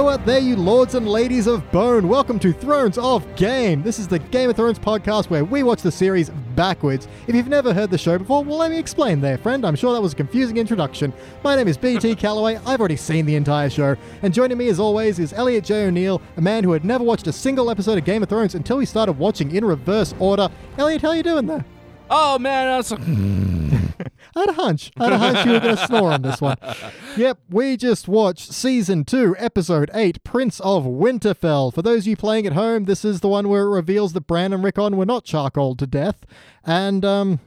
Hello out there, you lords and ladies of bone. Welcome to Thrones of Game. This is the Game of Thrones podcast where we watch the series backwards. If you've never heard the show before, well, let me explain there, friend. I'm sure that was a confusing introduction. My name is BT Calloway. I've already seen the entire show. And joining me, as always, is Elliot J. O'Neill, a man who had never watched a single episode of Game of Thrones until he started watching in reverse order. Elliot, how are you doing there? Oh man, that's I had a hunch. I had a hunch you were going to snore on this one. Yep, we just watched season two, episode eight, Prince of Winterfell. For those of you playing at home, this is the one where it reveals that Bran and Rickon were not charcoaled to death, and um,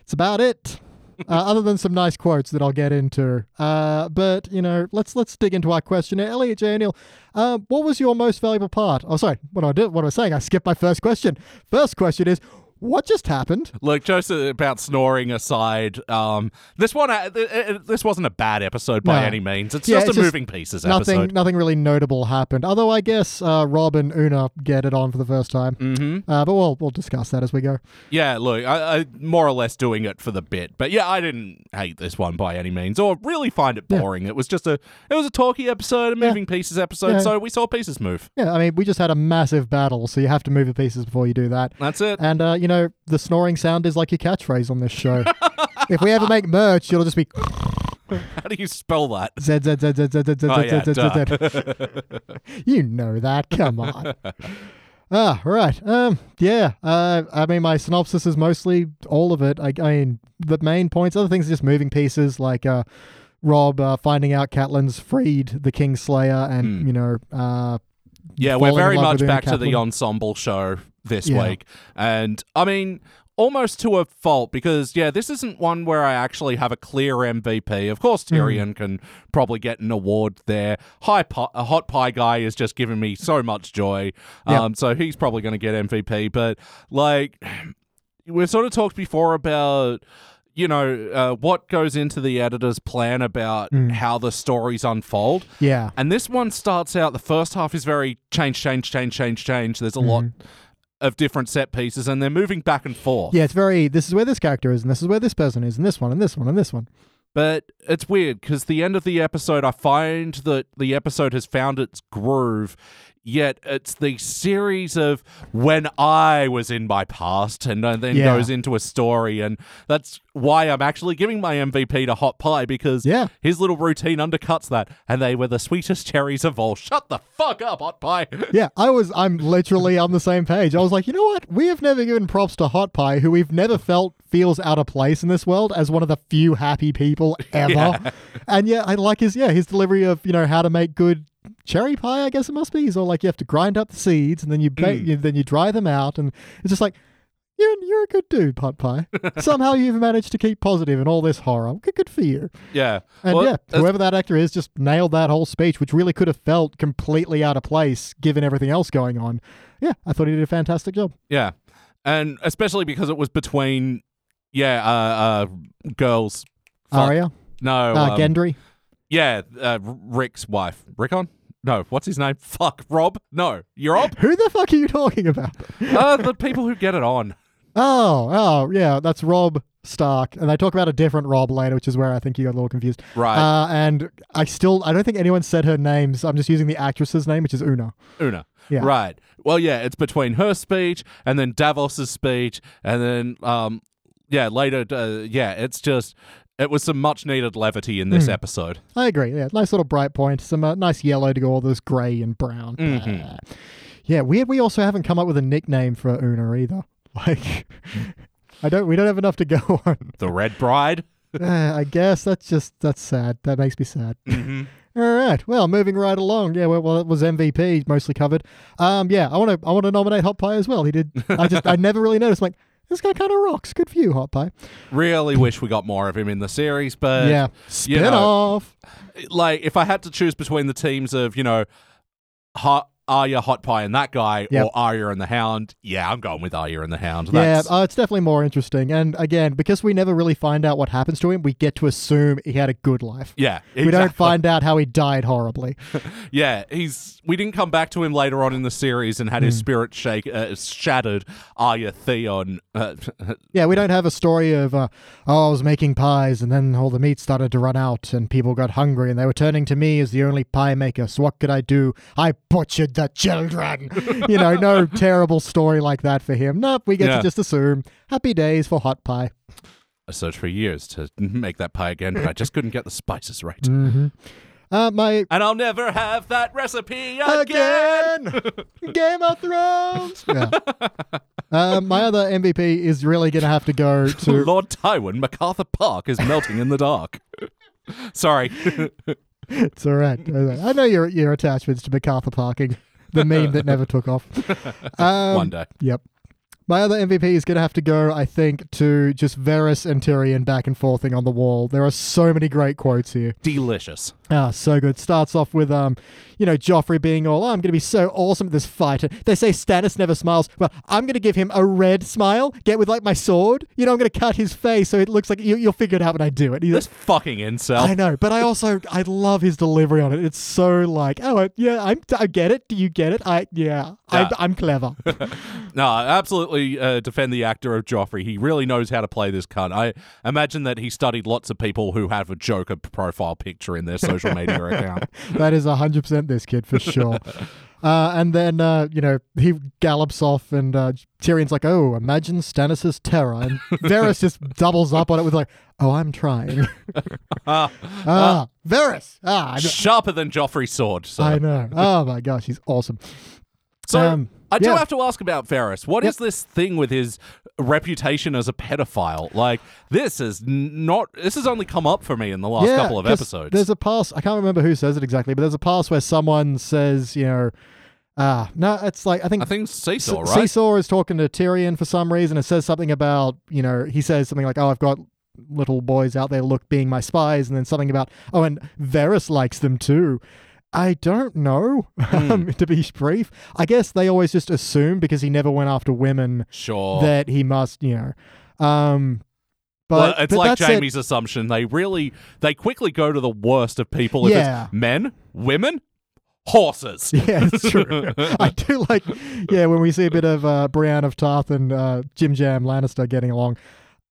it's about it. Uh, other than some nice quotes that I'll get into, uh, but you know, let's let's dig into our questionnaire. Elliot J. O'Neill, uh, what was your most valuable part? Oh, sorry, what I did, what I was saying, I skipped my first question. First question is, what just happened? look. Just about snoring aside, um, this one, uh, uh, this wasn't a bad episode by No. any means. It's Yeah, just it's a just moving pieces Nothing, episode. nothing really notable happened. Although I guess uh, Robb and Oona get it on for the first time. Mm-hmm. Uh, but we'll we'll discuss that as we go. Yeah, look, I, I more or less doing it for the bit, but yeah, I didn't hate this one by any means, or really find it Yeah. boring. It was just a, it was a talky episode, a Yeah. moving pieces episode, Yeah. so we saw pieces move. Yeah, I mean, we just had a massive battle, so you have to move the pieces before you do that. That's it. And uh, you know, the snoring sound is like your catchphrase on this show. if we ever make merch, it'll just be How do you spell that? z z z z z z z Oh, z z z. You know that. Come on. Ah, right. Um, yeah. Uh, I mean, my synopsis is mostly all of it. I, I mean, the main points. Other things are just moving pieces, like uh, Rob uh, finding out Catelyn's freed the Kingslayer, and Hmm. you know, uh, Yeah, we're very much back to the ensemble show this Yeah. week. And I mean, almost to a fault because, yeah, this isn't one where I actually have a clear MVP. Of course, Hmm. Tyrion can probably get an award there. High pi- a Hot Pie Guy is just giving me so much joy. Yeah. Um, so he's probably going to get MVP. But, like, we've sort of talked before about you know uh, what goes into the editor's plan about Mm. how the stories unfold yeah, and this one starts out the first half is very change change change change change there's a lot of different set pieces and they're moving back and forth yeah. It's very. This is where this character is, and this is where this person is, and this one, and this one, and this one. but it's weird because the end of the episode i find that the episode has found its groove yet it's the series of when i was in my past and uh, then Yeah. goes into a story and that's why i'm actually giving my mvp to hot pie because Yeah. his little routine undercuts that and they were the sweetest cherries of all shut the fuck up hot pie Yeah, I was. I'm literally on the same page. I was like, you know what? We have never given props to Hot Pie, who we've never felt feels out of place in this world as one of the few happy people ever. Yeah. And yeah, I like his yeah his delivery of you know how to make good cherry pie. I guess it must be. He's all like, you have to grind up the seeds and then you, ba- Mm. you then you dry them out, and it's just like. You're, you're a good dude, pot Pie. Somehow you've managed to keep positive in all this horror. Good, good for you. Yeah. And Well, yeah, whoever that actor is just nailed that whole speech, which really could have felt completely out of place given everything else going on. Yeah, I thought he did a fantastic job. Yeah. And especially because it was between, yeah, uh, uh, girls. Arya, No. uh, um, Gendry. Yeah, uh, Rick's wife. Rickon? No, what's his name? Fuck. Rob? No. You're Rob? Who the fuck are you talking about? uh, the people who get it on. Oh, oh, yeah, that's Robb Stark, and they talk about a different Rob later, which is where I think you got a little confused. Right. Uh, and I still, I don't think anyone said her name, so I'm just using the actress's name, which is Oona. Oona. Yeah. Right. Well, yeah, it's between her speech and then Davos's speech, and then, um, yeah, later, uh, yeah, it's just, it was some much needed levity in this Hmm. episode. I agree. Yeah, nice little bright point. Some uh, nice yellow to go all this grey and brown. Mhm. Uh, yeah, weird. We also haven't come up with a nickname for Oona either. Like, I don't. We don't have enough to go on. The Red Bride. Uh, I guess that's just that's sad. That makes me sad. hmm All right. Well, moving right along. Yeah. Well, well it was MVP mostly covered. Um. Yeah. I want to. I want to nominate Hot Pie as well. He did. I just. I never really noticed. like this guy kind of rocks. Good for you, Hot Pie. Really wish we got more of him in the series, but yeah. Spin know, off. like if I had to choose between the teams of you know, hot Arya, Hot Pie, and that guy, Yep. or Arya and the Hound, yeah, I'm going with Arya and the Hound. Yeah, uh, it's definitely more interesting. And again, because we never really find out what happens to him, we get to assume he had a good life. yeah, We don't find out how he died horribly. Yeah, he's. We didn't come back to him later on in the series and had Hmm. his spirit shake uh, shattered. Arya Theon. Uh, Yeah, we don't have a story of, uh, oh, I was making pies and then all the meat started to run out and people got hungry and they were turning to me as the only pie maker. So what could I do? I butchered the children. you know, no terrible story like that for him. Nope, we get Yeah. to just assume happy days for hot pie. I searched for years to make that pie again, but I just couldn't get the spices right. hmm Uh, my And I'll never have that recipe again. again. Game of Thrones. Yeah. Uh, my other MVP is really going to have to go to. Lord Tywin, MacArthur Park is melting in the dark. Sorry. It's all right. I know your your attachments to MacArthur parking, the meme that never took off. Um, One day. Yep. My other MVP is going to have to go, I think, to just Varys and Tyrion back and forthing on the wall. There are so many great quotes here. Delicious. Ah, so good. Starts off with, um, you know, Joffrey being all, oh, I'm going to be so awesome at this fight. They say Stannis never smiles. Well, I'm going to give him a red smile, get with, like, my sword. You know, I'm going to cut his face so it looks like you, you'll figure it out when I do it. He's This fucking incel. I know, but I also I love his delivery on it. It's so like, oh yeah, I'm I get it. Do you get it? I yeah, Yeah. I'm clever. No, I absolutely uh, defend the actor of Joffrey. He really knows how to play this cunt. I imagine that he studied lots of people who have a Joker profile picture in their social media account. that is hundred percent this kid for sure. Uh, and then uh, you know he gallops off, and uh, Tyrion's like, "Oh, imagine Stannis's terror." And Varys just doubles up on it with like, "Oh, I'm trying." Ah, ah, Varys. Ah, sharper than Joffrey's sword. So, I know. Oh my gosh, he's awesome. so um, I do yeah. have to ask about Varys. What is Yep. this thing with his reputation as a pedophile? Like this is not. This has only come up for me in the last couple of episodes. There's a pass. I can't remember who says it exactly, but there's a pass where someone says, you know, ah, no, it's like I think I think Seesaw, right? Seesaw is talking to Tyrion for some reason. It says something about, you know, he says something like, "Oh, I've got little boys out there look being my spies," and then something about, "Oh, and Varys likes them too." I don't know. Hmm. Um, to be brief, I guess they always just assume because he never went after women Sure. that he must, you know. Um, but well, it's but like Jaime's assumption. They really, they quickly go to the worst of people. If Yeah. it's men, women, horses. Yeah, it's true. I do like, yeah, when we see a bit of uh, Brienne of Tarth and uh, Jim Jam Lannister getting along,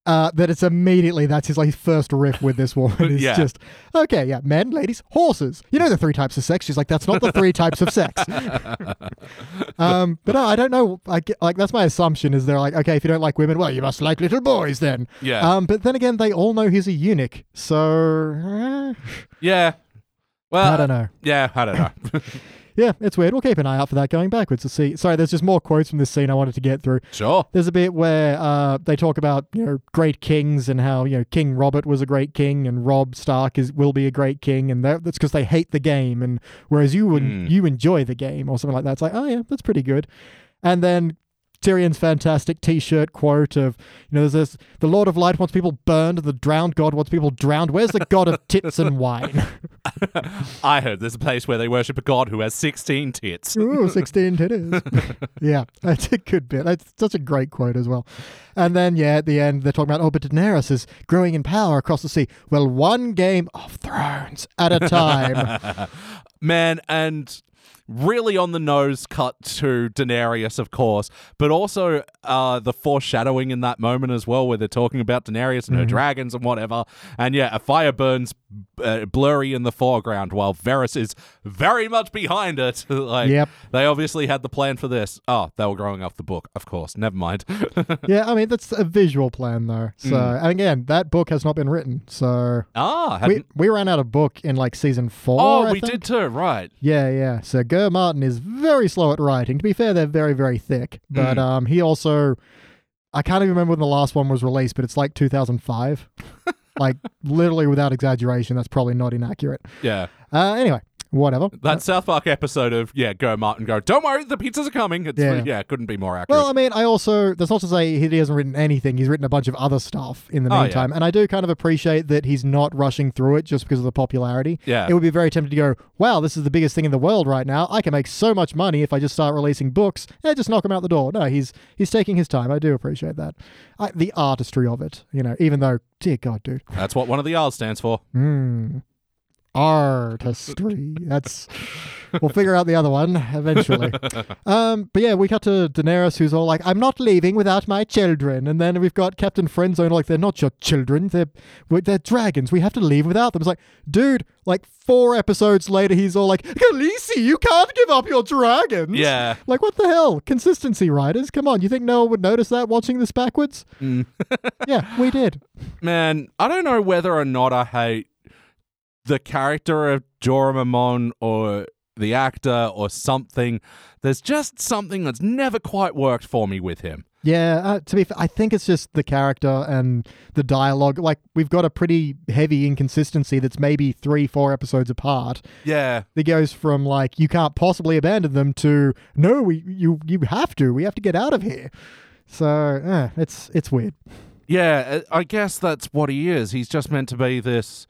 uh, that it's immediately that's his like first riff with this woman. It's Yeah. just okay, yeah, men, ladies, horses. You know the three types of sex. She's like, that's not the three types of sex. um, but no, I don't know. I get, like that's my assumption is they're like, okay, if you don't like women, well, you must like little boys then. Yeah. Um, but then again, they all know he's a eunuch, so eh, yeah. Well, I don't know. Yeah, I don't know. Yeah, it's weird. We'll keep an eye out for that going backwards to see. Sorry, there's just more quotes from this scene I wanted to get through. sure. There's a bit where uh, they talk about you know great kings and how you know King Robert was a great king and Robb Stark is will be a great king and that's because they hate the game and whereas you would Hmm. you enjoy the game or something like that. It's like oh yeah, that's pretty good. And then Tyrion's fantastic T-shirt quote of you know there's this the Lord of Light wants people burned, the drowned God wants people drowned. Where's the God of tits and wine? I heard there's a place where they worship a god who has 16 tits. Ooh, 16 titties. yeah, that's a good bit. That's such a great quote as well. And then, yeah, at the end, they're talking about, oh, but Daenerys is growing in power across the sea. Well, one game of Thrones at a time. Man, and really on the nose cut to Daenerys, of course, but also uh, the foreshadowing in that moment as well, where they're talking about Daenerys and her Mm-hmm. dragons and whatever. And yeah, a fire burns uh, blurry in the foreground while Varys is very much behind it. like, Yep. they obviously had the plan for this. Oh, they were growing off the book, of course. Never mind. yeah, I mean, that's a visual plan, though. So, Mm. and again, that book has not been written. So, ah, we, hadn't- we ran out of book in like season four. oh, I we think. did too, right? Yeah, yeah. So Ger Martin is very slow at writing. To be fair, they're very, very thick. But Mm. um, he also, I can't even remember when the last one was released, but it's like 2005. like literally without exaggeration, that's probably not inaccurate. Yeah. Uh, anyway, whatever. That South Park episode of yeah, go Martin, go. Don't worry, the pizzas are coming. It's Yeah. yeah, couldn't be more accurate. Well, I mean, I also that's not to say he hasn't written anything. He's written a bunch of other stuff in the Oh, yeah. meantime, and I do kind of appreciate that he's not rushing through it just because of the popularity. Yeah. it would be very tempting to go, "Wow, this is the biggest thing in the world right now. I can make so much money if I just start releasing books." Yeah, just knock them out the door. No, he's he's taking his time. I do appreciate that. I, the artistry of it, you know, even though, dear God, dude, That's what one of the R's stands for. Hmm. Artistry. That's we'll figure out the other one eventually. Um, but yeah, we cut to Daenerys, who's all like, "I'm not leaving without my children," and then we've got Captain Friendzone, like, "They're not your children. They're they're dragons. We have to leave without them." It's like, dude, like four episodes later, he's all like, "Khaleesi, you can't give up your dragons." Yeah. Like, what the hell? Consistency, writers. Come on, you think no one would notice that watching this backwards? Mm. yeah, we did. Man, I don't know whether or not I hate the character of Jorah Mormont or the actor or something. There's just something that's never quite worked for me with him. Yeah, uh, to be fair, I think it's just the character and the dialogue. Like, we've got a pretty heavy inconsistency that's maybe three, four episodes apart. Yeah. That goes from like you can't possibly abandon them to no, we you you have to. We have to get out of here. So eh, it's it's weird. Yeah, I I guess that's what he is. He's just meant to be this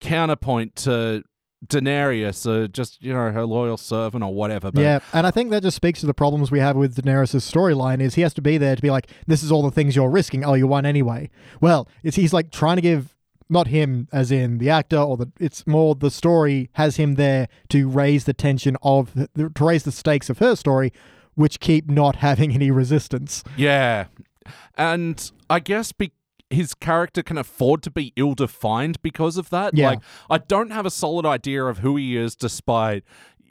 counterpoint to Daenerys, uh, just, you know, her loyal servant or whatever. But yeah, and I think that just speaks to the problems we have with Daenerys' storyline. Is he has to be there to be like, this is all the things you're risking. Oh, you won anyway. Well, it's he's like trying to give not him as in the actor or the. It's more the story has him there to raise the tension of to raise the stakes of her story, which keep not having any resistance. Yeah. And I guess be- his character can afford to be ill defined because of that. Yeah. Like, I don't have a solid idea of who he is despite,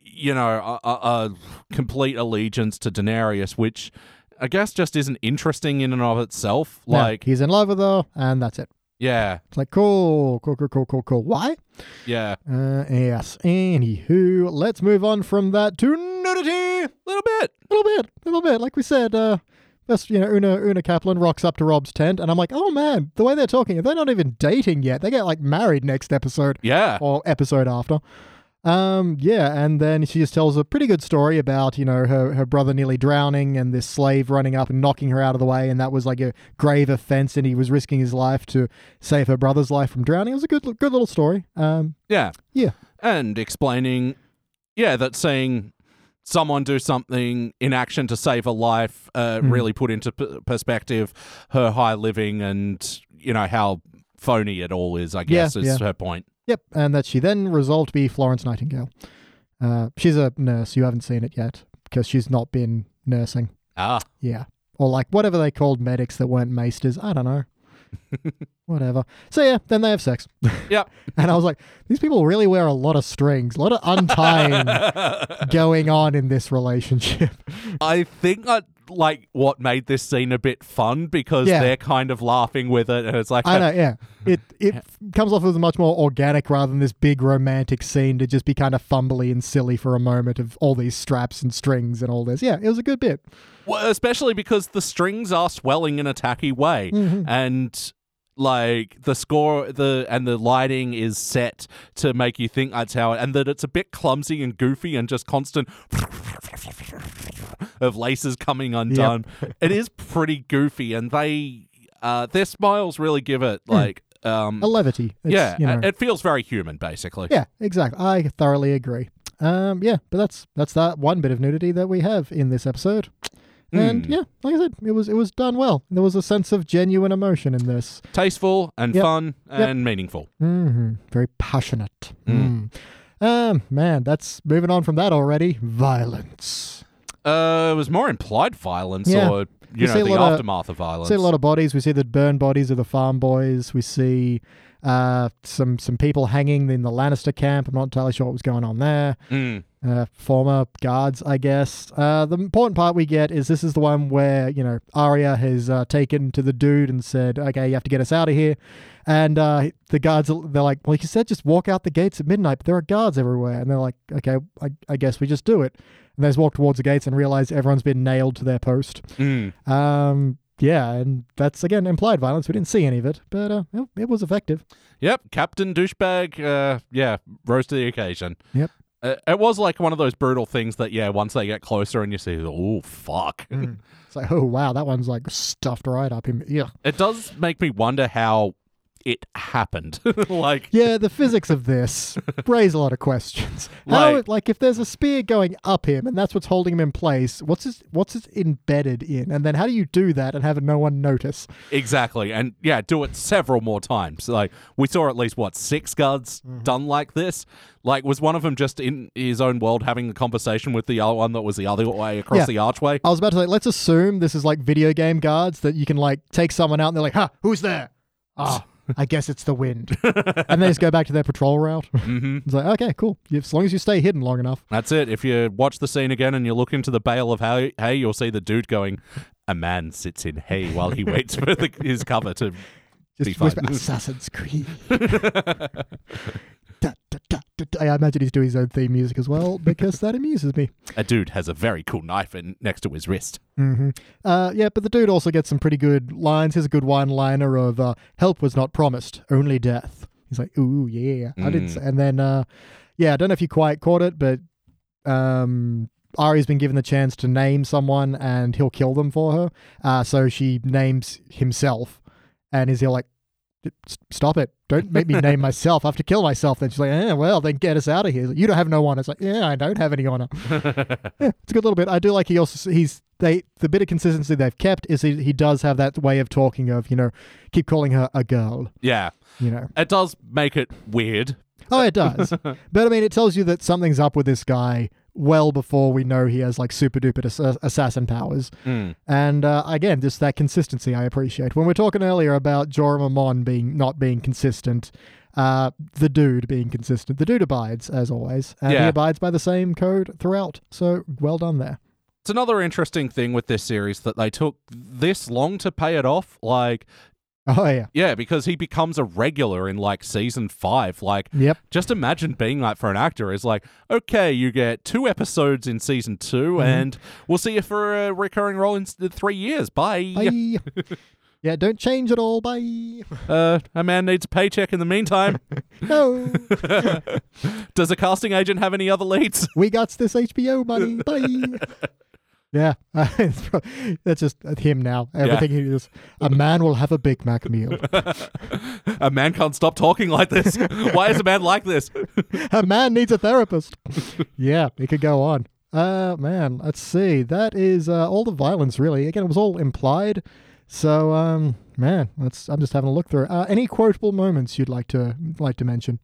you know, a, a, a complete allegiance to Daenerys, which I guess just isn't interesting in and of itself. No, Like, he's in love with her, and that's it. yeah, It's like cool, cool, cool, cool, cool, cool. Why? yeah. Uh, yes. Anywho, let's move on from that to nudity. A little bit. A little bit, a little bit. Like we said, uh, that's you know, Oona Oona Chaplin rocks up to Robb's tent, and I'm like, oh man, the way they're talking, they're not even dating yet. They get like married next episode Yeah. or episode after. Um, yeah, and then she just tells a pretty good story about you know her her brother nearly drowning and this slave running up and knocking her out of the way, and that was like a grave offense, and he was risking his life to save her brother's life from drowning. It was a good good little story. Um, Yeah. Yeah. And explaining, yeah, that saying someone do something in action to save a life uh, Hmm. really put into p- perspective her high living and, you know, how phony it all is, I guess, is yeah. her point. Yep, and that she then resolved to be Florence Nightingale. Uh, she's a nurse. You haven't seen it yet because she's not been nursing. Ah. Yeah, or like whatever they called medics that weren't maesters. I don't know. whatever. So yeah, then they have sex. Yep. and I was like, these people really wear a lot of strings, a lot of untying going on in this relationship. I think I like what made this scene a bit fun because Yeah. they're kind of laughing with it and it's like I know, yeah. It it comes off as much more organic rather than this big romantic scene to just be kind of fumbly and silly for a moment of all these straps and strings and all this. Yeah, it was a good bit. Well, especially because the strings are swelling in a tacky way, Mm-hmm. and like the score, the and the lighting is set to make you think that's how, it, and that it's a bit clumsy and goofy and just constant of laces coming undone. It is pretty goofy, and they uh, their smiles really give it like um A levity. It's, yeah, you know, it feels very human, basically. yeah, exactly. I thoroughly agree. Um, yeah, but that's that's that one bit of nudity that we have in this episode. And Hmm. yeah, like I said, it was it was done well. There was a sense of genuine emotion in this. Tasteful and Yep. fun and meaningful. hmm Very passionate. Mm. Mm. Um, man, that's moving on from that already. Violence. Uh, it was more implied violence Yeah. or you see know the lot of- aftermath of violence. We see a lot of bodies. We see the burned bodies of the farm boys. We see uh, some some people hanging in the Lannister camp. I'm not entirely sure what was going on there. Mm. Uh, former guards, I guess. Uh, the important part we get is this is the one where you know Arya has uh, taken to the dude and said, "Okay, you have to get us out of here." And uh, the guards, they're like, "Well, you said just walk out the gates at midnight, but there are guards everywhere." And they're like, "Okay, I, I guess we just do it." And they just walk towards the gates and realize everyone's been nailed to their post. Mm. Um, yeah, and that's again implied violence. We didn't see any of it, but uh, it, it was effective. Yep, Captain Douchebag. Uh, yeah, rose to the occasion. Uh, it was like one of those brutal things that, yeah, once they get closer and you see, oh, fuck. It's like, oh wow, that one's like stuffed right up him. Yeah. It does make me wonder how it happened. like, Yeah, the physics of this raise a lot of questions. How, Like- like, if there's a spear going up him and that's what's holding him in place, what's it, what's it embedded in? And then how do you do that and have no one notice? exactly. And yeah, do it several more times. Like, we saw at least, what, six guards done like this? Like, was one of them just in his own world having a conversation with the other one that was the other way across Yeah. the archway? I was about to say, let's assume this is like video game guards that you can like take someone out and they're like, huh, who's there? Ah, I guess it's the wind. and they just go back to their patrol route. hmm it's like, okay, cool. As long as you stay hidden long enough. That's it. If you watch the scene again and you look into the bale of hay, hay you'll see the dude going, a man sits in hay while he waits for the, his cover to be Just fun. whisper, Assassin's Creed. Da, da, da, da, da. I imagine he's doing his own theme music as well because that amuses me. a dude has a very cool knife in, next to his wrist. hmm Uh, yeah, but the dude also gets some pretty good lines. Here's a good one-liner of uh, "Help was not promised, only death." He's like, "Ooh, yeah." I didn't. Mm. Say. And then, uh, yeah, I don't know if you quite caught it, but um, Arya's been given the chance to name someone, and he'll kill them for her. Uh, so she names himself, and is he like, "S- "Stop it! Don't make me name myself. I have to kill myself." Then she's like, "Eh, well, then get us out of here. You don't have no honor." It's like, "Yeah, I don't have any honor." yeah, it's a good little bit. I do like he also he's they the bit of consistency they've kept is he, he does have that way of talking of you know keep calling her a girl Yeah. you know It does make it weird. oh it does but I mean it tells you that something's up with this guy well before we know he has like super duper ass- assassin powers Mm. and uh, again just that consistency I appreciate when we're talking earlier about Jorah Mon being not being consistent. Uh, the dude being consistent. The dude abides as always, and he abides by the same code throughout. So well done there. It's another interesting thing with this series that they took this long to pay it off. Like, Oh yeah, yeah, because he becomes a regular in like season five. Like, yep. just imagine being like for an actor is like, okay, you get two episodes in season 2 and we'll see you for a recurring role in three years. Bye. Bye. yeah, don't change it all. Bye. Uh, a man needs a paycheck in the meantime. No, Does a casting agent have any other leads? we got this HBO money. Bye. Yeah, that's just him now. Everything he is. A man will have a Big Mac meal. a man can't stop talking like this. Why is a man like this? a man needs a therapist. yeah, it could go on. Uh, man, let's see. That is uh, all the violence, really. Again, it was all implied. So, um, man, let's. I'm just having a look through. Uh, any quotable moments you'd like to like to mention?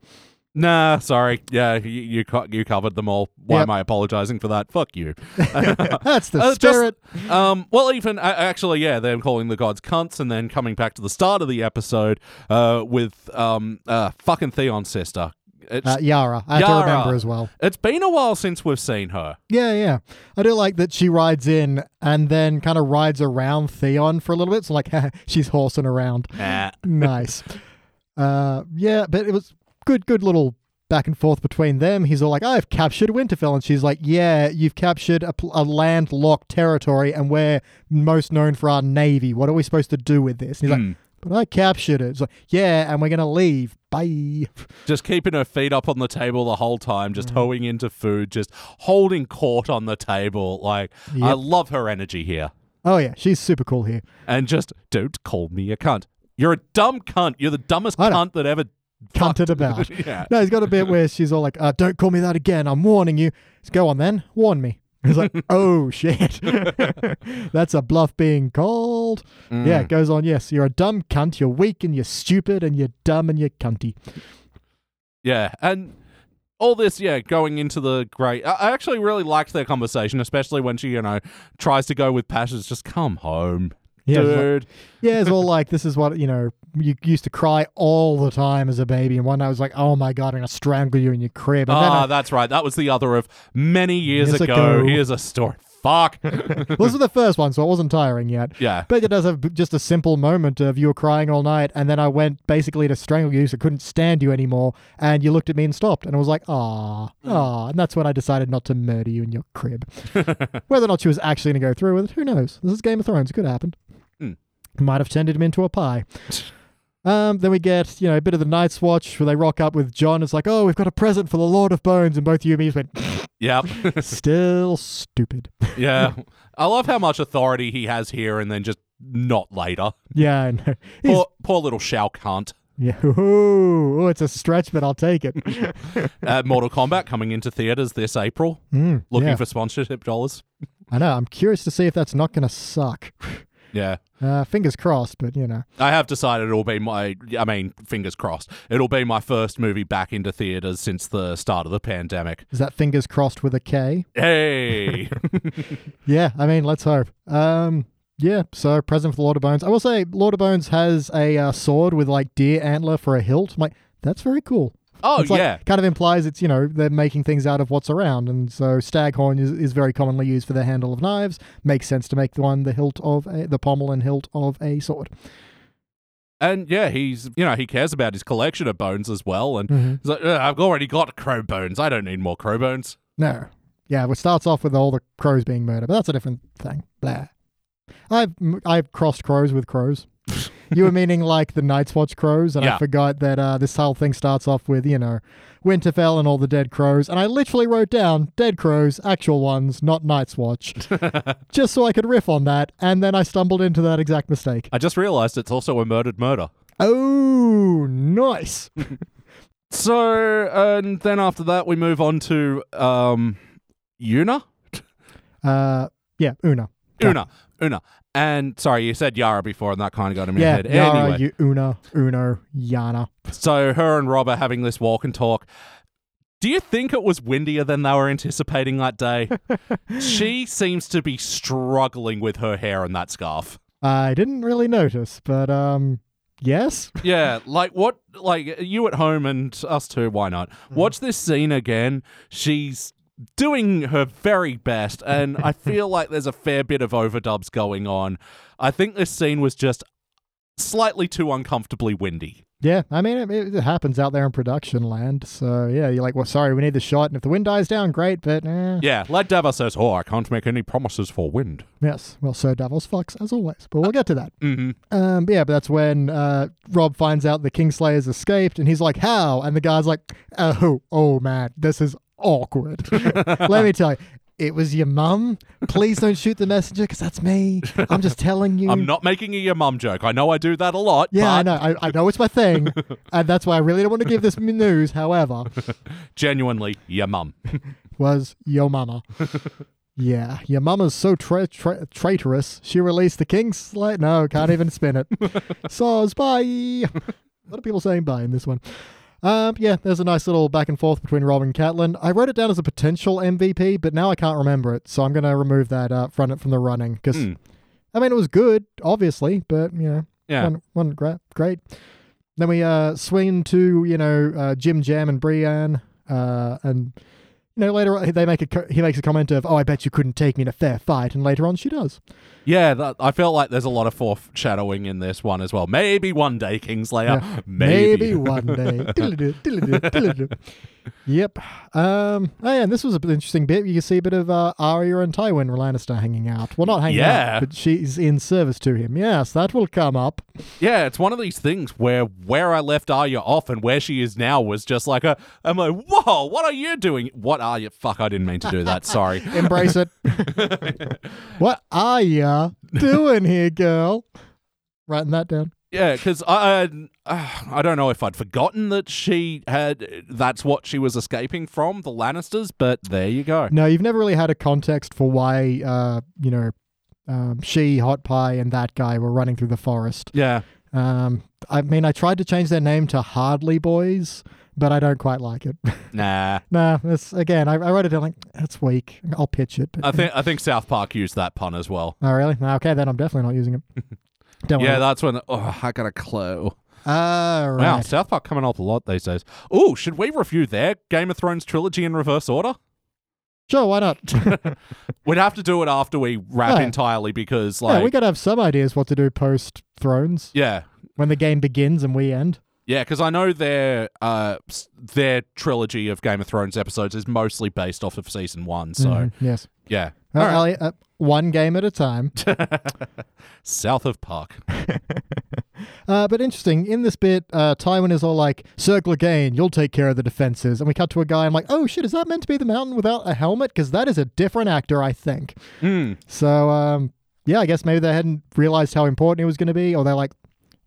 Nah, sorry. Yeah, you you, co- you covered them all. Why Yep. am I apologizing for that? Fuck you. That's the Uh, just- spirit. Um, well, even uh, actually, yeah, they're calling the gods cunts, and then coming back to the start of the episode uh, with um, uh, fucking Theon's sister. It's, Uh, Yara. I have to Yara. remember as well. it's been a while since we've seen her. Yeah, yeah. I do like that she rides in and then kind of rides around Theon for a little bit. So like, she's horsing around. Nah. nice. Uh, yeah, but it was good, good little back and forth between them. He's all like, "I've captured Winterfell," and she's like, "Yeah, you've captured a, a landlocked territory, and we're most known for our navy. What are we supposed to do with this?" And he's Hmm. like, "But I captured it." It's like, "Yeah, and we're gonna leave. Bye." Just keeping her feet up on the table the whole time, just Mm-hmm. hoeing into food, just holding court on the table. Like, I love her energy here. Oh yeah, she's super cool here. And just don't call me a cunt. You're a dumb cunt. You're the dumbest cunt that ever Cunted about. yeah. No, he's got a bit where she's all like, uh, "Don't call me that again. I'm warning you." He's go on then, warn me. He's like, "Oh shit, that's a bluff being called." Yeah, it goes on. Yes, you're a dumb cunt. You're weak and you're stupid and you're dumb and you're cunty. Yeah, and all this, yeah, going into the great. I actually really liked their conversation, especially when she, you know, tries to go with passions. Just come home, Yeah, it's like- dude. yeah, it's all like this is what you know. You used to cry all the time as a baby, and one night I was like, "Oh my god, I'm gonna strangle you in your crib." And Ah, I, that's right. That was the other of many years Years ago. ago. Here's a story. Fuck. this was the first one, so it wasn't tiring yet. yeah. But it does have just a simple moment of you were crying all night, and then I went basically to strangle you, so I couldn't stand you anymore, and you looked at me and stopped, and I was like, "Ah, ah," and that's when I decided not to murder you in your crib. Whether or not she was actually going to go through with it, who knows? This is Game of Thrones; it could happen. Hmm. Might have turned him into a pie. Um, then we get, you know, a bit of the Night's Watch where they rock up with Jon. It's like, oh, we've got a present for the Lord of Bones. And both you and me went, Yep. still stupid. yeah. I love how much authority he has here and then just not later. Yeah, I know. Poor, poor little Shao cunt. yeah, ooh, ooh, it's a stretch, but I'll take it. Uh, Mortal Kombat coming into theaters this April. Mm, Looking yeah. for sponsorship dollars. I know. I'm curious to see if that's not going to suck. Yeah. Uh, fingers crossed, but you know. I have decided it'll be my, I mean, fingers crossed, it'll be my first movie back into theaters since the start of the pandemic. Is that fingers crossed with a K? Hey! Yeah, I mean, let's hope. Um, yeah, so present for Lord of Bones. I will say, Lord of Bones has a uh, sword with like deer antler for a hilt. I'm like, that's very cool. Oh, It's like, yeah. kind of implies it's you know they're making things out of what's around, and so staghorn is, is very commonly used for the handle of knives. Makes sense to make the one the hilt of a, the pommel and hilt of a sword. And yeah, he's, you know, he cares about his collection of bones as well. And Mhm. he's like, I've already got crow bones. I don't need more crow bones. No, yeah, it starts off with all the crows being murdered, but that's a different thing. Blah. I've I've crossed crows with crows. you were meaning like the Night's Watch crows, and Yeah. I forgot that uh, this whole thing starts off with you know Winterfell and all the dead crows, and I literally wrote down dead crows, actual ones, not Night's Watch, just so I could riff on that, and then I stumbled into that exact mistake. I just realized it's also a murdered murder. Oh, nice. So, and then after that, we move on to um, Oona? Uh, yeah, Oona. Oona. Oona. And sorry, you said Yara before, and that kind of got in my Yeah, head. Yara, anyway, you, Una, Uno, Yana. so her and Robb are having this walk and talk. Do you think it was windier than they were anticipating that day? she seems to be struggling with her hair and that scarf. I didn't really notice, but um, yes. Yeah, like what? Like you at home and us too. Why not? Watch this scene again. She's doing her very best, and I feel like there's a fair bit of overdubs going on. I think this scene was just slightly too uncomfortably windy. Yeah, I mean, it, it happens out there in production land. So, yeah, you're like, well, sorry, we need the shot. And if the wind dies down, great, but eh. Yeah, Led Dava says, "Oh, I can't make any promises for wind." Yes, well, so Devil's fucks, as always. But we'll get to that. hmm Um, yeah, but that's when uh, Robb finds out the Kingslayer's escaped, and he's like, how? And the guy's like, oh, oh, man, this is awkward. Let me tell you. It was your mum. Please don't shoot the messenger because that's me. I'm just telling you. I'm not making a your mum joke. I know I do that a lot. Yeah, I know. I, I know it's my thing, and that's why I really don't want to give this news. However, Genuinely, your mum. was your mama. yeah, your mama's so tra- tra- traitorous. She released the Kingslayer. No, can't even spin it. Saws bye. A lot of people saying bye in this one. Um, yeah, there's a nice little back and forth between Robb and Catelyn. I wrote it down as a potential MVP, but now I can't remember it, so I'm gonna remove that uh, from it from the running because Hmm. I mean it was good, obviously, but you know Yeah. one, one great, great. Then we uh, swing to you know uh, Jim Jam and Brienne, uh, and you know later on, they make a he makes a comment of oh I bet you couldn't take me in a fair fight, and later on she does. Yeah, that, I felt like there's a lot of foreshadowing in this one as well. Maybe one day, Kingslayer. Yeah, Maybe. one day. Yep. Um. Oh yeah, and this was an interesting bit. You can see a bit of uh, Arya and Tywin Lannister hanging out. Well, not hanging Yeah. out, but she's in service to him. Yes, that will come up. Yeah, it's one of these things where where I left Arya off and where she is now was just like a. I'm like, whoa, what are you doing? What are you? Fuck, I didn't mean to do that. Sorry. Embrace it. what are you doing here, girl? Writing that down. Yeah, because I uh, I don't know if I'd forgotten that she had that's what she was escaping from the Lannisters, but there you go. No, you've never really had a context for why, uh, you know, um, she, Hot Pie, and that guy were running through the forest. Yeah, Um, I mean, I tried to change their name to Hardly Boys, but I don't quite like it. nah. nah, it's again, I, I wrote it down like that's weak. I'll pitch it. But, I think I think South Park used that pun as well. Oh, really? Okay, then I'm definitely not using it. Don't Yeah, worry. that's when. Oh, I got a clue. All right. Wow, South Park coming up a lot these days. Oh, should we review their Game of Thrones trilogy in reverse order? Sure, why not? We'd have to do it after we wrap Yeah. entirely because, yeah, like, we gotta have some ideas what to do post Thrones yeah, when the game begins and we end. yeah, because I know their uh s- their trilogy of Game of Thrones episodes is mostly based off of season one. So Mhm, yes. Yeah, All right. Elliot, uh, one game at a time. South of Park. Uh, but interesting, in this bit, uh, Tywin is all like, Circle Clegane, you'll take care of the defenses. And we cut to a guy, I'm like, oh shit, is that meant to be the mountain without a helmet? Because that is a different actor, I think. Hmm. So, um, yeah, I guess maybe they hadn't realized how important it was going to be, or they're like,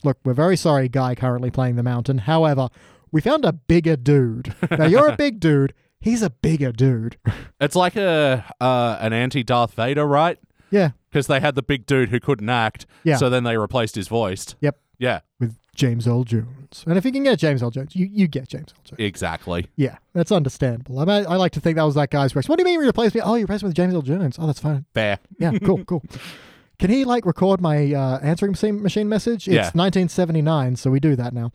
look, we're very sorry, guy currently playing the mountain. However, we found a bigger dude. Now, you're a big dude. He's a bigger dude. It's like a uh, an anti Darth Vader, right? yeah. Because they had the big dude who couldn't act. Yeah. So then they replaced his voice. Yep. Yeah, With James Earl Jones. And if you can get James Earl Jones, you, you get James Earl Jones. exactly. Yeah, that's understandable. I, mean, I like to think that was that guy's reaction. What do you mean you replaced me? Oh, you replaced me with James Earl Jones. Oh, that's fine. Fair. Yeah, cool, cool. Can he like record my uh, answering machine machine message? It's Yeah. 1979, so we do that now.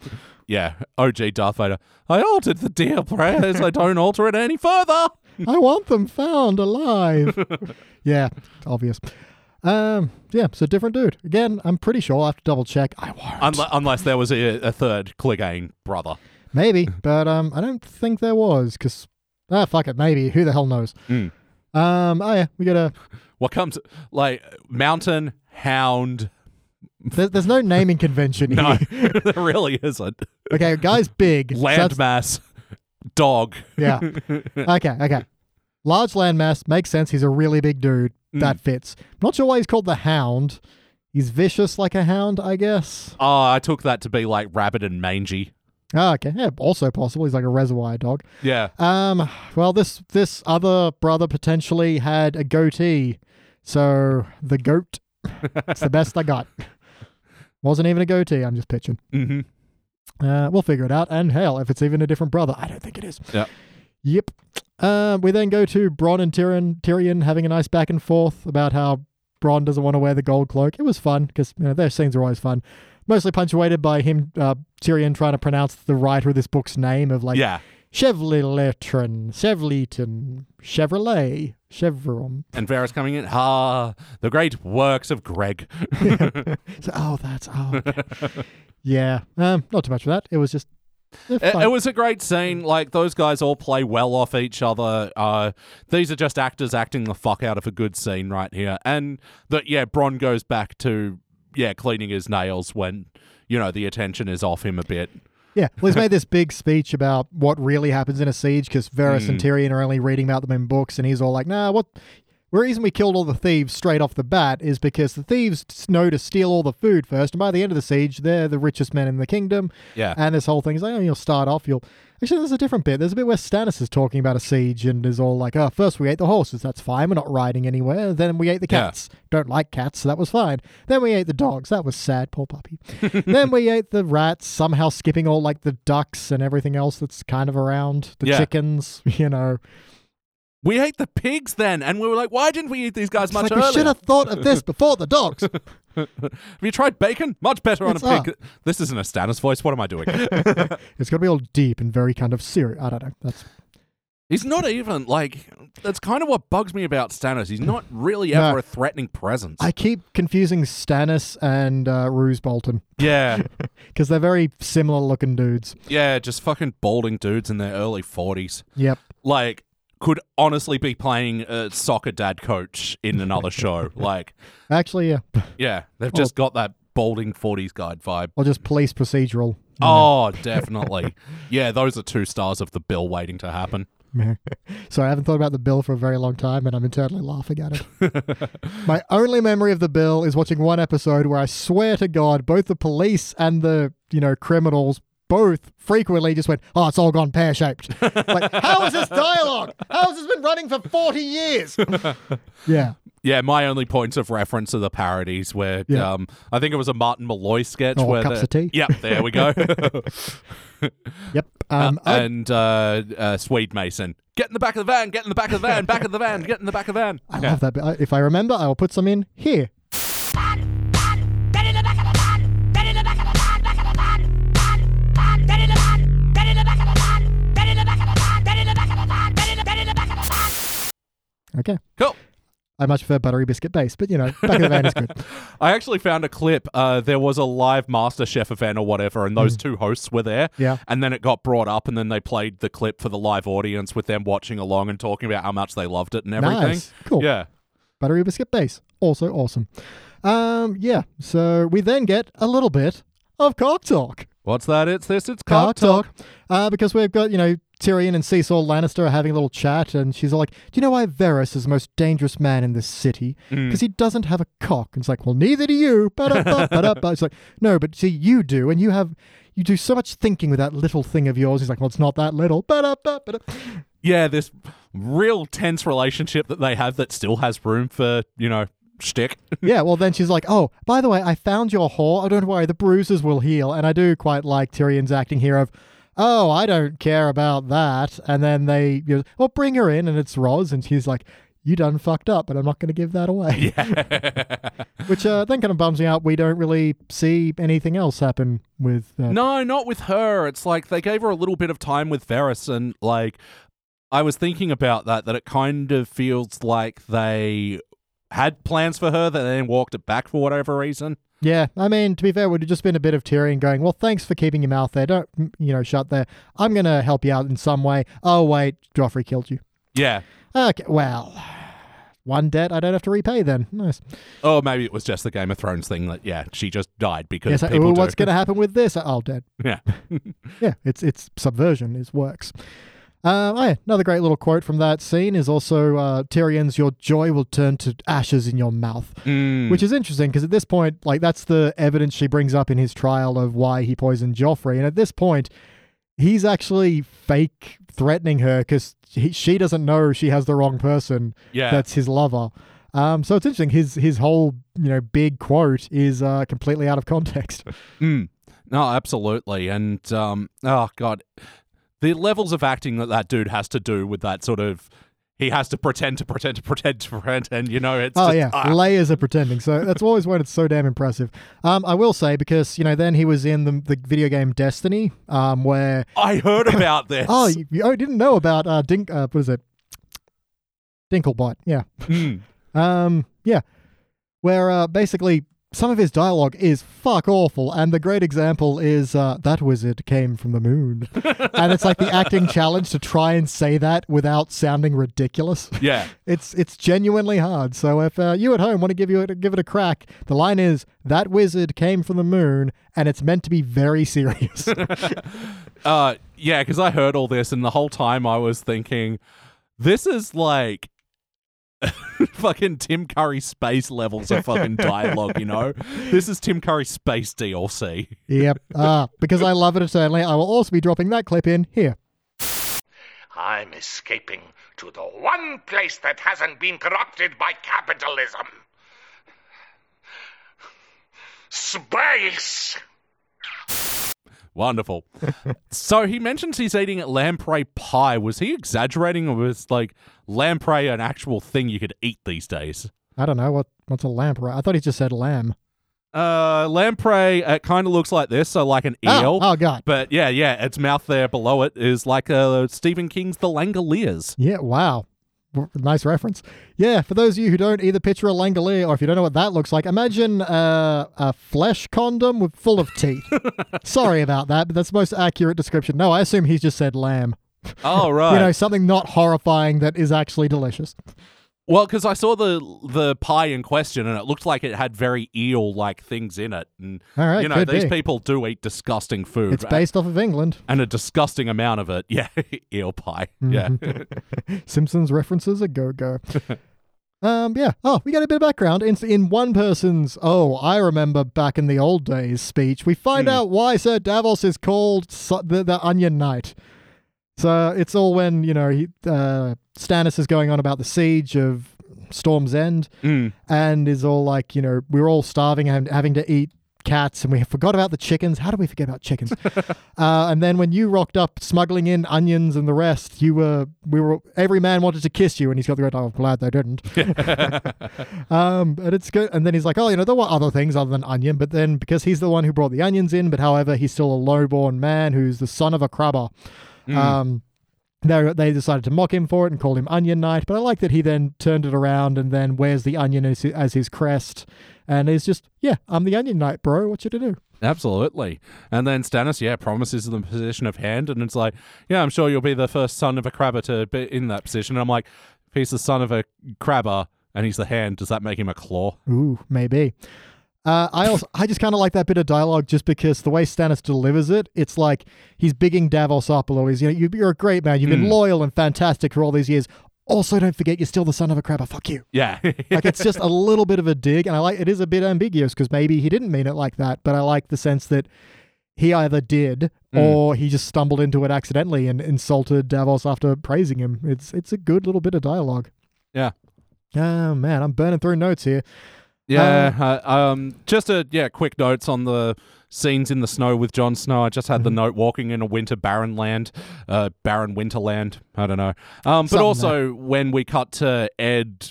Yeah. OG Darth Vader. I altered the deal, prayers. I don't alter it any further. I want them found alive. yeah, obvious. Um, yeah, so different dude. Again, I'm pretty sure I'll have to double check. I won't. Unle- unless there was a, a third Clegane brother. maybe, but um, I don't think there was because ah, fuck it, maybe. Who the hell knows? Mm. Um, oh yeah, we got a. What comes like mountain hound? There, there's no naming convention No, here. there really isn't. Okay, guy's big. Landmass dog. Yeah. okay, okay. Large landmass makes sense. He's a really big dude. Mm. That fits. Not sure why he's called the Hound. He's vicious like a hound, I guess. Oh, I took that to be like rabid and mangy. Ah, okay. Yeah, also possible. He's like a reservoir dog. Yeah. Um, well, this this other brother potentially had a goatee, so the goat. it's the best I got. Wasn't even a goatee. I'm just pitching. hmm Uh, we'll figure it out. And hell, if it's even a different brother, I don't think it is. Yep. Yep. Um, we then go to Bronn and Tyrion, Tyrion having a nice back and forth about how Bronn doesn't want to wear the gold cloak. It was fun because you know, their scenes are always fun. Mostly punctuated by him, uh, Tyrion, trying to pronounce the writer of this book's name of like yeah. Chevroletron, Chevleton, Chevrolet, Chevron. And Varys coming in. Ah, the great works of Greg. So, oh, that's oh, okay. yeah. Um, not too much of that. It was just It, it was a great scene. Like those guys all play well off each other. Uh, these are just actors acting the fuck out of a good scene right here. And that yeah, Bronn goes back to yeah cleaning his nails when you know the attention is off him a bit. Yeah, well, he's made this big speech about what really happens in a siege because Varys and mm. Tyrion are only reading about them in books, and he's all like, "Nah, what? The reason we killed all the thieves straight off the bat is because the thieves know to steal all the food first, and by the end of the siege, they're the richest men in the kingdom. Yeah. And this whole thing is like, oh, you'll start off, you'll actually there's a different bit. There's a bit where Stannis is talking about a siege and is all like, oh, first we ate the horses, that's fine, we're not riding anywhere. Then we ate the Yeah. cats, don't like cats, so that was fine. Then we ate the dogs, that was sad, poor puppy. then we ate the rats, somehow skipping all like the ducks and everything else that's kind of around, the Yeah. chickens, you know. We ate the pigs then, and we were like, why didn't we eat these guys It's much like we should have thought of this before the dogs. Have you tried bacon? Much better on It's a pig. This isn't a Stannis voice. What am I doing? it's gonna be all deep and very kind of serious. I don't know. That's He's not even like. That's kind of what bugs me about Stannis. He's not really No. ever a threatening presence. I keep confusing Stannis and uh, Roose Bolton. yeah, because they're very similar looking dudes. yeah, just fucking balding dudes in their early forties. Yep. Like, could honestly be playing a soccer dad coach in another show. Like, Actually, yeah. yeah, they've just got that balding forties guide vibe. Or just police procedural. Oh, definitely. yeah, those are two stars of the bill waiting to happen. Sorry, I haven't thought about the bill for a very long time, and I'm internally laughing at it. My only memory of the bill is watching one episode where I swear to God, both the police and the you know criminals both frequently just went, "Oh, it's all gone pear shaped." like, how is this dialogue? How has this been running for forty years? yeah. Yeah, my only points of reference are the parodies where Yeah. um, I think it was a Martin Malloy sketch Oh, where cups the, of tea. Yep, there we go. Yep. Um, I- and uh, uh, Swede Mason, get in the back of the van, get in the back of the van, back of the van, get in the back of the van. I love that bit. If I remember, I will put some in here. Okay. Cool. I much prefer buttery biscuit base, but you know, back of the van is good. I actually found a clip. Uh, there was a live Master Chef event or whatever, and those two hosts were there. Yeah. And then it got brought up, and then they played the clip for the live audience with them watching along and talking about how much they loved it and everything. Nice. Cool. Yeah. Buttery biscuit base. Also awesome. Um, yeah. So we then get a little bit of cock talk. What's that? It's this. It's Cock cock talk. Uh, because we've got, you know, Tyrion and Cecil Lannister are having a little chat, and she's all like, Do you know why Varys is the most dangerous man in this city? Mm. Because he doesn't have a cock. And it's like, Well, neither do you. Ba-da-ba. It's like, No, but see, you do, and you have. You do so much thinking with that little thing of yours. He's like, well, it's not that little. Yeah, this real tense relationship that they have that still has room for you know shtick. yeah, well, then she's like, oh, by the way, I found your whore. Oh, don't worry, the bruises will heal. And I do quite like Tyrion's acting here of, oh, I don't care about that. And then they, you know, well, bring her in, and it's Roz, and she's like, you done fucked up, but I'm not going to give that away. Yeah. Which uh, then kind of bums me out. We don't really see anything else happen with. Uh, no, not with her. It's like they gave her a little bit of time with Varys, and like I was thinking about that. That it kind of feels like they had plans for her that they then walked it back for whatever reason. Yeah, I mean, to be fair, it would have just been a bit of Tyrion going, well, thanks for keeping your mouth there. Don't, you know, shut there. I'm going to help you out in some way. Oh, wait, Joffrey killed you. Yeah. Okay, well, one debt I don't have to repay then. Nice. Oh, maybe it was just the Game of Thrones thing that yeah, she just died because Yes, people do. what's going to happen with this? Oh, dead. Yeah. Yeah, it's it's subversion. It works. Um, oh yeah, another great little quote from that scene is also uh, Tyrion's "Your joy will turn to ashes in your mouth," Mm. which is interesting because at this point, like that's the evidence she brings up in his trial of why he poisoned Joffrey, and at this point, he's actually fake threatening her because she doesn't know she has the wrong person yeah. that's his lover. Um, so it's interesting. His his whole you know big quote is uh, completely out of context. Mm. No, absolutely. And um, oh god, the levels of acting that that dude has to do with that sort of he has to pretend to pretend to pretend to pretend, and You know, it's oh just, yeah, ah. layers of pretending. So that's always when it's so damn impressive. Um, I will say because you know then he was in the the video game Destiny, um, where I heard about this. oh you, you oh, didn't know about uh Dink uh, what is it Dinklebot yeah Mm. um yeah where uh basically some of his dialogue is fuck awful and the great example is uh that wizard came from the moon and it's like the acting challenge to try and say that without sounding ridiculous yeah. it's it's genuinely hard. So if uh, you at home want to give you it, give it a crack, the line is that wizard came from the moon, and it's meant to be very serious. Uh, yeah, because I heard all this, and the whole time I was thinking, this is like fucking Tim Curry space levels of fucking dialogue, you know? This is Tim Curry space DLC. yep. Uh, because I love it eternally, I will also be dropping that clip in here. I'm escaping to the one place that hasn't been corrupted by capitalism. Space! Wonderful. so he mentions he's eating lamprey pie. Was he exaggerating, or was like lamprey an actual thing you could eat these days? I don't know what what's a lamprey. I thought he just said lamb. Uh, lamprey, it kind of looks like this, so like an Oh, eel. oh god. But yeah, yeah, its mouth there below it is like uh, Stephen King's The Langoliers. Yeah. Wow. Nice reference. Yeah, for those of you who don't either picture a langolier or if you don't know what that looks like, imagine uh, a flesh condom with full of teeth. Sorry about that, but that's the most accurate description. No, I assume he's just said lamb. Oh right. You know, something not horrifying that is actually delicious. Well, because I saw the the pie in question, and it looked like it had very eel like things in it, and All right, you know these be. people do eat disgusting food. It's based off of England. and a disgusting amount of it. Yeah, eel pie. Yeah. Simpsons references a go go. um, yeah. Oh, we got a bit of background. In, in one person's, oh, I remember back in the old days speech, we find Hmm. out why Sir Davos is called the, the Onion Knight. So it's all when, you know, he, uh, Stannis is going on about the siege of Storm's End Mm. and is all like, you know, we're all starving and having to eat cats and we forgot about the chickens. How do we forget about chickens? uh, and then when you rocked up smuggling in onions and the rest, you were, we were, every man wanted to kiss you and he's got the great, oh, I'm glad they didn't. um, and it's good. And then he's like, oh, you know, there were other things other than onion, but then because he's the one who brought the onions in, but however, he's still a lowborn man who's the son of a crabber. Um, they they decided to mock him for it and call him Onion Knight, but I like that he then turned it around and then wears the onion as, as his crest, and is just yeah, I'm the Onion Knight, bro. What you to do? Absolutely. And then Stannis, yeah, promises the position of hand, and it's like, yeah, I'm sure you'll be the first son of a crabber to be in that position. And I'm like, if he's the son of a crabber and he's the hand, does that make him a claw? Ooh, maybe. Uh, I also I just kind of like that bit of dialogue just because the way Stannis delivers it, it's like he's bigging Davos up a little. He's you know you, you're a great man. You've been hmm. loyal and fantastic for all these years. Also, don't forget you're still the son of a crabber. Fuck you. Yeah. Like it's just a little bit of a dig, and I like it is a bit ambiguous because maybe he didn't mean it like that, but I like the sense that he either did hmm. or he just stumbled into it accidentally and insulted Davos after praising him. It's it's a good little bit of dialogue. yeah. Oh man, I'm burning through notes here. Yeah, uh, um, just a yeah, quick notes on the scenes in the snow with Jon Snow. I just had the Mm-hmm. note walking in a winter barren land, uh, barren winterland. I don't know. Um, but also when we cut to Ed,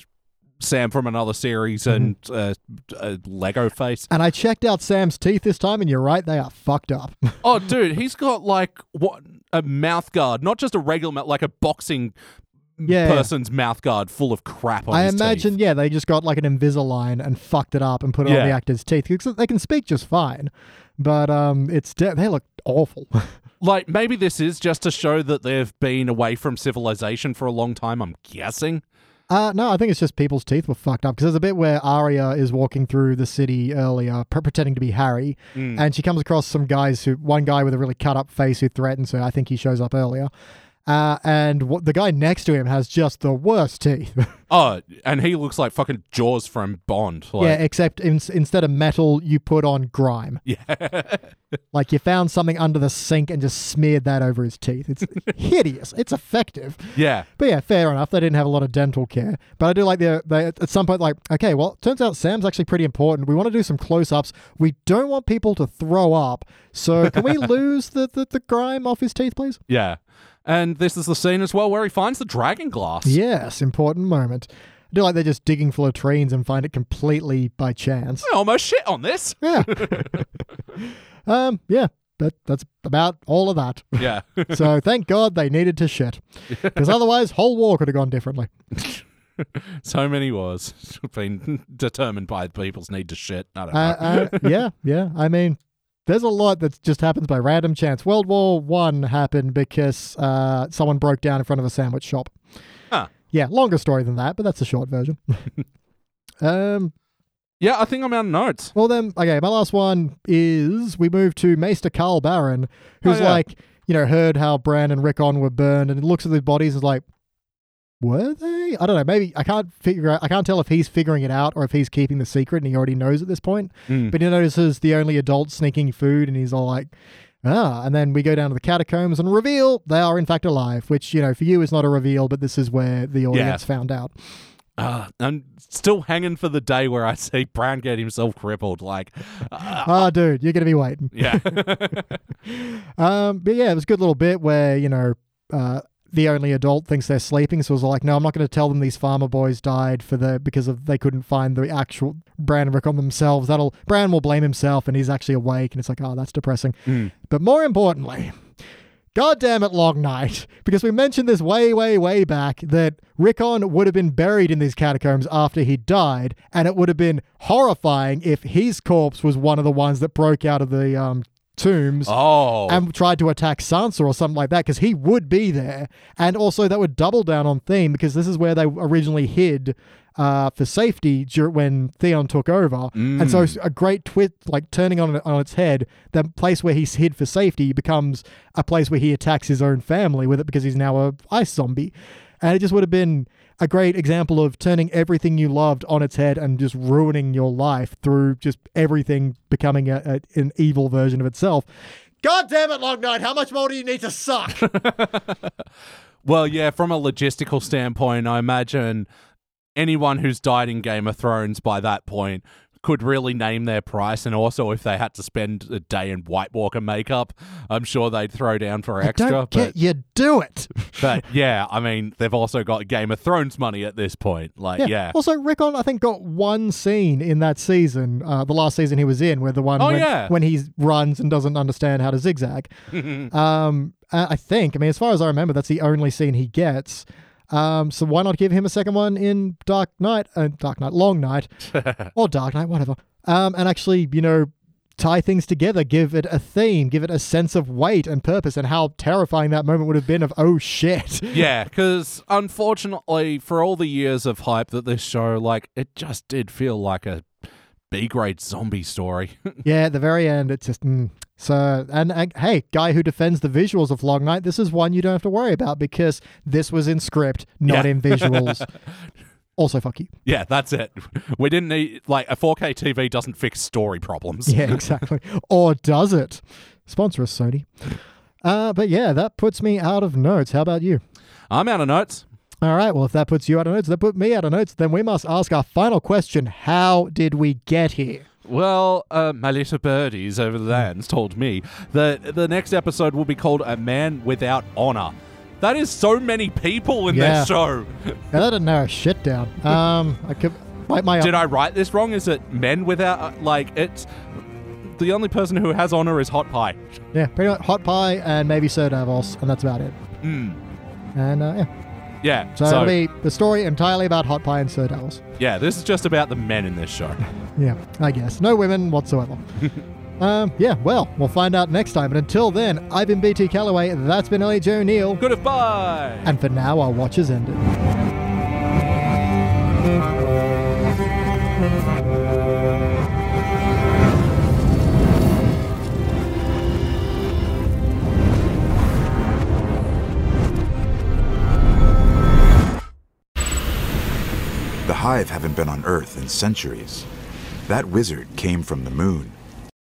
Sam from another series, and uh, uh, Lego face. And I checked out Sam's teeth this time, and you're right, they are fucked up. Oh, dude, he's got like what a mouth guard, not just a regular mouth, like a boxing Yeah. person's mouth guard full of crap on I imagine, teeth. yeah, they just got like an Invisalign and fucked it up and put it on the actor's teeth because they can speak just fine, but um, it's de- they look awful. Like maybe this is just to show that they've been away from civilization for a long time. I'm guessing. Uh, no, I think it's just people's teeth were fucked up because there's a bit where Arya is walking through the city earlier, pre- pretending to be Harry, and she comes across some guys who, one guy with a really cut up face who threatens her. I think he shows up earlier. Uh, and what, the guy next to him has just the worst teeth. Oh, and he looks like fucking Jaws from Bond. Like, yeah, except in, instead of metal, you put on grime. yeah. Like you found something under the sink and just smeared that over his teeth. It's hideous. It's effective. yeah. But yeah, fair enough. They didn't have a lot of dental care. But I do like the they at some point like, okay, well, it turns out Sam's actually pretty important. We want to do some close ups. We don't want people to throw up. So can we lose the, the, the grime off his teeth, please? Yeah. And this is the scene as well where he finds the dragon glass. Yes, important moment. I do like they're just digging for latrines and find it completely by chance. I almost shit on this. Yeah. um, yeah. That that's about all of that. Yeah. So thank God they needed to shit. Because otherwise whole war could have gone differently. so many wars have been determined by people's need to shit. I don't know. Uh, uh, yeah, yeah. I mean, there's a lot that just happens by random chance. World War One happened because uh, someone broke down in front of a sandwich shop. Huh. Yeah, longer story than that, but that's a short version. um. yeah, I think I'm out of notes. Well, then, okay. My last one is we move to Maester Carl Baron, who's Oh, yeah. like, you know, heard how Bran and Rickon were burned, and looks at the bodies and is like, were they? I don't know. Maybe I can't figure out. I can't tell if he's figuring it out or if he's keeping the secret and he already knows at this point. Mm. But he notices the only adult sneaking food, and he's all like, ah. And then we go down to the catacombs and reveal they are in fact alive. Which you know, for you is not a reveal, but this is where the audience found out. Uh, I'm still hanging for the day where I see Bran get himself crippled. Like, uh, Ah, dude, you're gonna be waiting. yeah. Um, but yeah, it was a good little bit where you know uh, the only adult thinks they're sleeping, so it was like, no, I'm not going to tell them these farmer boys died for the because of they couldn't find the actual Bran and Rickon themselves. That'll Bran will blame himself, and he's actually awake, and it's like, oh, that's depressing. But more importantly. God damn it, Long Night. Because we mentioned this way, way, way back that Rickon would have been buried in these catacombs after he died, and it would have been horrifying if his corpse was one of the ones that broke out of the um, tombs oh. and tried to attack Sansa or something like that because he would be there. And also, that would double down on theme because this is where they originally hid uh, for safety when Theon took over. And so, a great twist, like turning on, on its head, the place where he's hid for safety becomes a place where he attacks his own family with it because he's now a ice zombie. And it just would have been a great example of turning everything you loved on its head and just ruining your life through just everything becoming a, a, an evil version of itself. God damn it, Long Night, how much more do you need to suck? Well, yeah, from a logistical standpoint, I imagine anyone who's died in Game of Thrones by that point could really name their price. And also, if they had to spend a day in White Walker makeup, I'm sure they'd throw down for extra. Don't but, get you do it. but yeah, I mean, they've also got Game of Thrones money at this point. Like, yeah. Also, Rickon, I think, got one scene in that season, uh, the last season he was in, where the one Oh, when, yeah. when he runs and doesn't understand how to zigzag. um, I think, I mean, as far as I remember, that's the only scene he gets. Um, so why not give him a second one in Dark Knight, uh, Dark Knight, Long Night, or Dark Knight, whatever. Um, and actually, you know, tie things together, give it a theme, give it a sense of weight and purpose, and how terrifying that moment would have been of oh shit. Yeah, because unfortunately, for all the years of hype that this show, like, it just did feel like a B grade zombie story. Yeah, at the very end, it's just mm. so. And, and hey, guy who defends the visuals of Long Night, this is one you don't have to worry about because this was in script, not Yeah. in visuals. also, fuck you. yeah, that's it. We didn't need like a 4K TV doesn't fix story problems. Yeah, exactly. or does it? Sponsor us, Sony. Uh, but yeah, that puts me out of notes. How about you? I'm out of notes. All right. Well, if that puts you out of notes, that put me out of notes. Then we must ask our final question: How did we get here? Well, uh, my little birdies over the lands told me that the next episode will be called A Man Without Honor. That is so many people in Yeah. this show. Yeah, that didn't narrow shit down. Um, I could. My, my Did I write this wrong? Is it men without, uh, like, it's. The only person who has honor is Hot Pie. Yeah, pretty much hot pie and maybe Sir Davos, and that's about it. Mm. And uh, yeah, Yeah. so, it'll be the story entirely about hot pie and Sir Davos. yeah, this is just about the men in this show. Yeah, I guess no women whatsoever. um, yeah, well, we'll find out next time. But until then, I've been BT Calloway. That's been Ellie Joe Neal, Goodbye. and for now, our watch has ended. Hive haven't been on Earth in centuries. That wizard came from the moon.